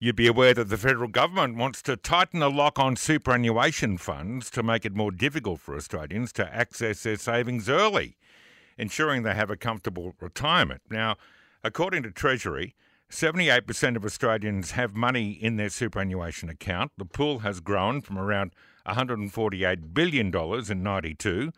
You'd be aware that the federal government wants to tighten the lock on superannuation funds to make it more difficult for Australians to access their savings early, ensuring they have a comfortable retirement. Now, according to Treasury, 78% of Australians have money in their superannuation account. The pool has grown from around $148 billion in 92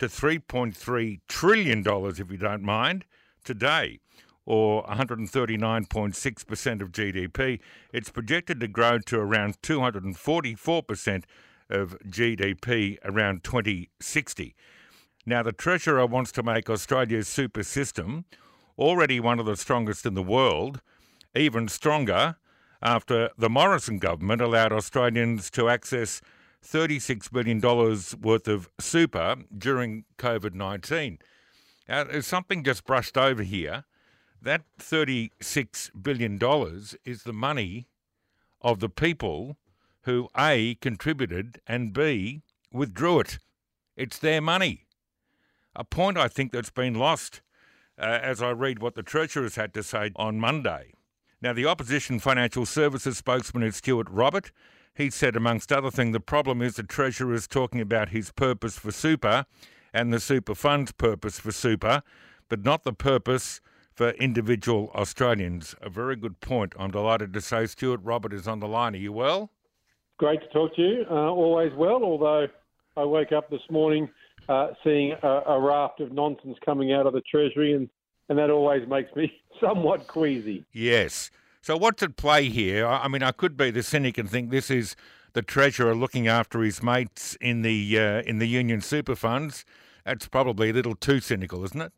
to $3.3 trillion, if you don't mind, today or 139.6% of GDP. It's projected to grow to around 244% of GDP around 2060. Now, the Treasurer wants to make Australia's super system, already one of the strongest in the world, even stronger after the Morrison government allowed Australians to access $36 billion worth of super during COVID 19. Now, there's something just brushed over here that $36 billion is the money of the people who A, contributed and B, withdrew it. It's their money. A point I think that's been lost uh, as I read what the Treasurer's had to say on Monday. Now, the opposition financial services spokesman is Stuart Robert. He said, amongst other things, the problem is the Treasurer is talking about his purpose for super and the super fund's purpose for super, but not the purpose for individual Australians. A very good point. I'm delighted to say Stuart Robert is on the line. Are you well? Great to talk to you. Uh, always well, although I woke up this morning uh, seeing a, a, raft of nonsense coming out of the Treasury, and, and that always makes me somewhat queasy. Yes. So what's at play here? I mean, I could be the cynic and think this is the Treasurer looking after his mates in the uh, in the union super funds. That's probably a little too cynical, isn't it?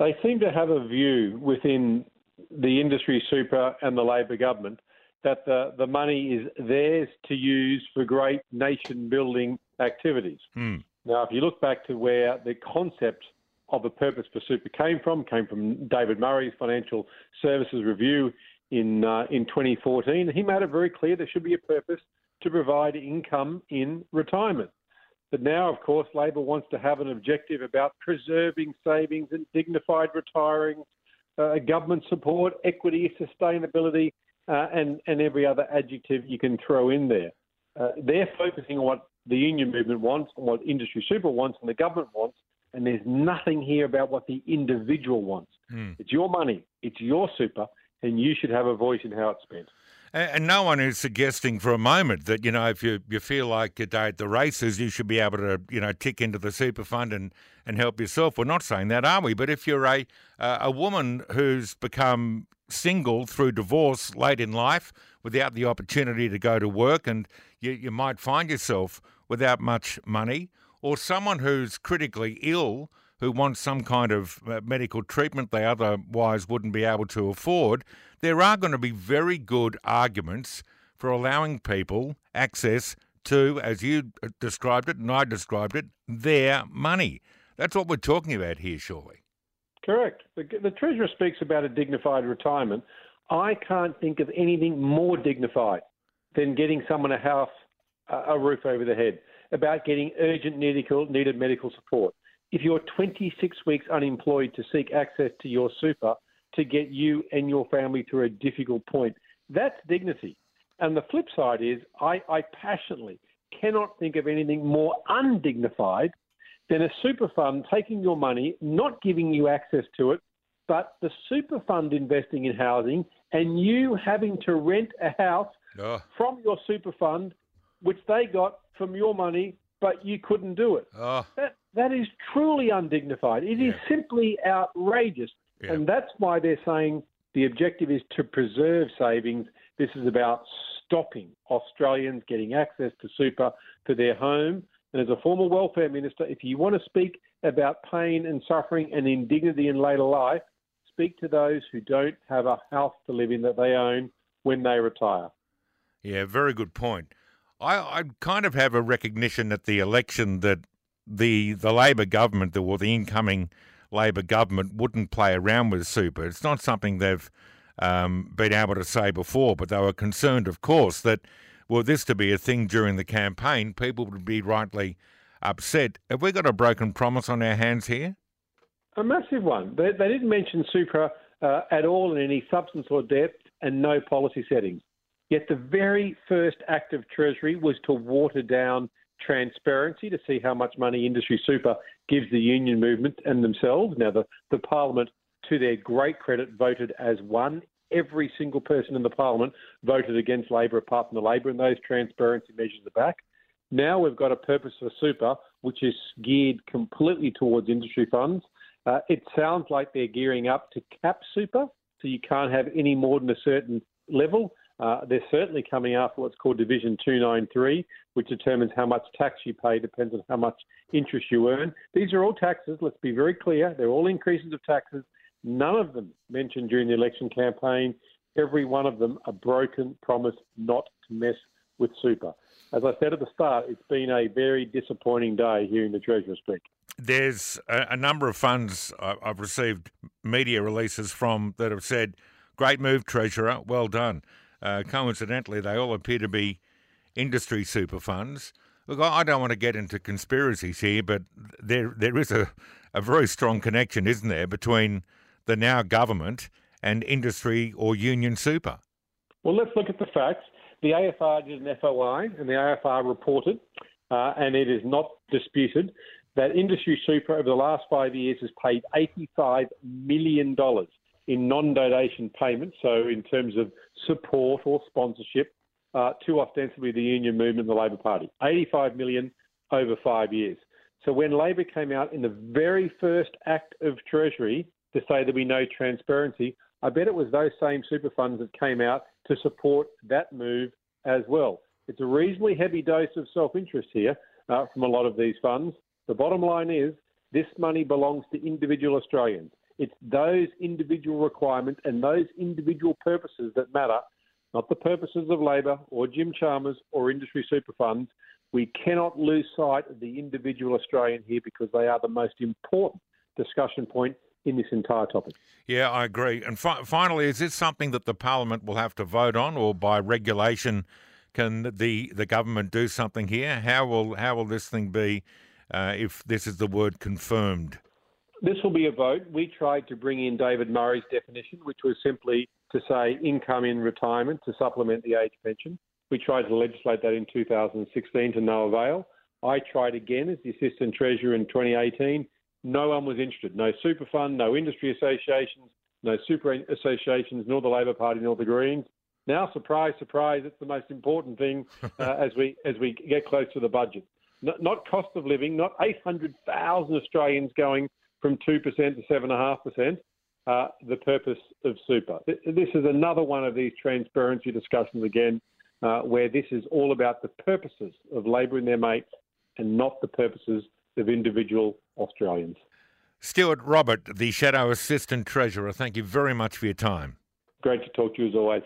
They seem to have a view within the industry super and the Labor government that the, the money is theirs to use for great nation building activities. Mm. Now, if you look back to where the concept of a purpose for super came from, came from David Murray's Financial Services Review in uh, in 2014. He made it very clear there should be a purpose to provide income in retirement. But now, of course, Labor wants to have an objective about preserving savings and dignified retiring, uh, government support, equity, sustainability, uh, and, and every other adjective you can throw in there. Uh, they're focusing on what the union movement wants, on what industry super wants, and the government wants, and there's nothing here about what the individual wants. Mm. It's your money, it's your super, and you should have a voice in how it's spent. And no one is suggesting for a moment that, you know, if you, you feel like a day at the races, you should be able to, you know, tick into the super fund and, and help yourself. We're not saying that, are we? But if you're a, uh, a woman who's become single through divorce late in life without the opportunity to go to work and you, you might find yourself without much money, or someone who's critically ill who wants some kind of uh, medical treatment they otherwise wouldn't be able to afford, there are going to be very good arguments for allowing people access to, as you uh, described it and I described it, their money. That's what we're talking about here, surely. Correct. The, the Treasurer speaks about a dignified retirement. I can't think of anything more dignified than getting someone a house, a roof over the head, about getting urgent medical, needed medical support. If you're 26 weeks unemployed to seek access to your super, to get you and your family through a difficult point. That's dignity. And the flip side is, I, I passionately cannot think of anything more undignified than a super fund taking your money, not giving you access to it, but the super fund investing in housing and you having to rent a house oh. from your super fund, which they got from your money, but you couldn't do it. Oh. That, that is truly undignified. It yeah. is simply outrageous. Yeah. And that's why they're saying the objective is to preserve savings. This is about stopping Australians getting access to super for their home. And as a former welfare minister, if you want to speak about pain and suffering and indignity in later life, speak to those who don't have a house to live in that they own when they retire. Yeah, very good point. I, I kind of have a recognition at the election that the the Labor government, or the incoming Labor government wouldn't play around with super. It's not something they've um, been able to say before, but they were concerned, of course, that were this to be a thing during the campaign, people would be rightly upset. Have we got a broken promise on our hands here? A massive one. They, they didn't mention super uh, at all in any substance or depth. and no policy settings. Yet the very first act of Treasury was to water down transparency to see how much money industry super gives the union movement and themselves. Now, the, the Parliament, to their great credit, voted as one. Every single person in the Parliament voted against Labor apart from the Labor, and those transparency measures are back. Now we've got a purpose for super, which is geared completely towards industry funds. Uh, it sounds like they're gearing up to cap super, so you can't have any more than a certain level. Uh, they're certainly coming after what's called Division 293, which determines how much tax you pay, depends on how much interest you earn. These are all taxes, let's be very clear. They're all increases of taxes. None of them mentioned during the election campaign. Every one of them a broken promise not to mess with super. As I said at the start, it's been a very disappointing day hearing the Treasurer speak. There's a, a number of funds I've received media releases from that have said, Great move, Treasurer, well done. Uh, coincidentally, they all appear to be industry super funds. Look, I don't want to get into conspiracies here, but there there is a, a very strong connection, isn't there, between the now government and industry or union super? Well, let's look at the facts. The AFR did an FOI, and the AFR reported, uh, and it is not disputed, that industry super over the last five years has paid $85 million in non-donation payments, so in terms of support or sponsorship, uh, to ostensibly the union movement the Labor Party. 85 million over five years. So when Labor came out in the very first act of Treasury to say there'd be no transparency, I bet it was those same super funds that came out to support that move as well. It's a reasonably heavy dose of self-interest here uh, from a lot of these funds. The bottom line is this money belongs to individual Australians. It's those individual requirements and those individual purposes that matter, not the purposes of Labor or Jim Chalmers or industry super funds. We cannot lose sight of the individual Australian here because they are the most important discussion point in this entire topic. Yeah, I agree. And fi- finally, is this something that the Parliament will have to vote on, or by regulation, can the the government do something here? How will how will this thing be uh, if this is the word confirmed? This will be a vote. We tried to bring in David Murray's definition, which was simply to say income in retirement to supplement the age pension. We tried to legislate that in 2016 to no avail. I tried again as the Assistant Treasurer in 2018. No one was interested. No super fund, no industry associations, no super associations, nor the Labor Party, nor the Greens. Now, surprise, surprise, it's the most important thing uh, as we as we get close to the budget. Not, not cost of living, not 800,000 Australians going from 2% to 7.5%, uh, the purpose of super. This is another one of these transparency discussions again, uh, where this is all about the purposes of Labor and their mates and not the purposes of individual Australians. Stuart Robert, the Shadow Assistant Treasurer, thank you very much for your time. Great to talk to you as always.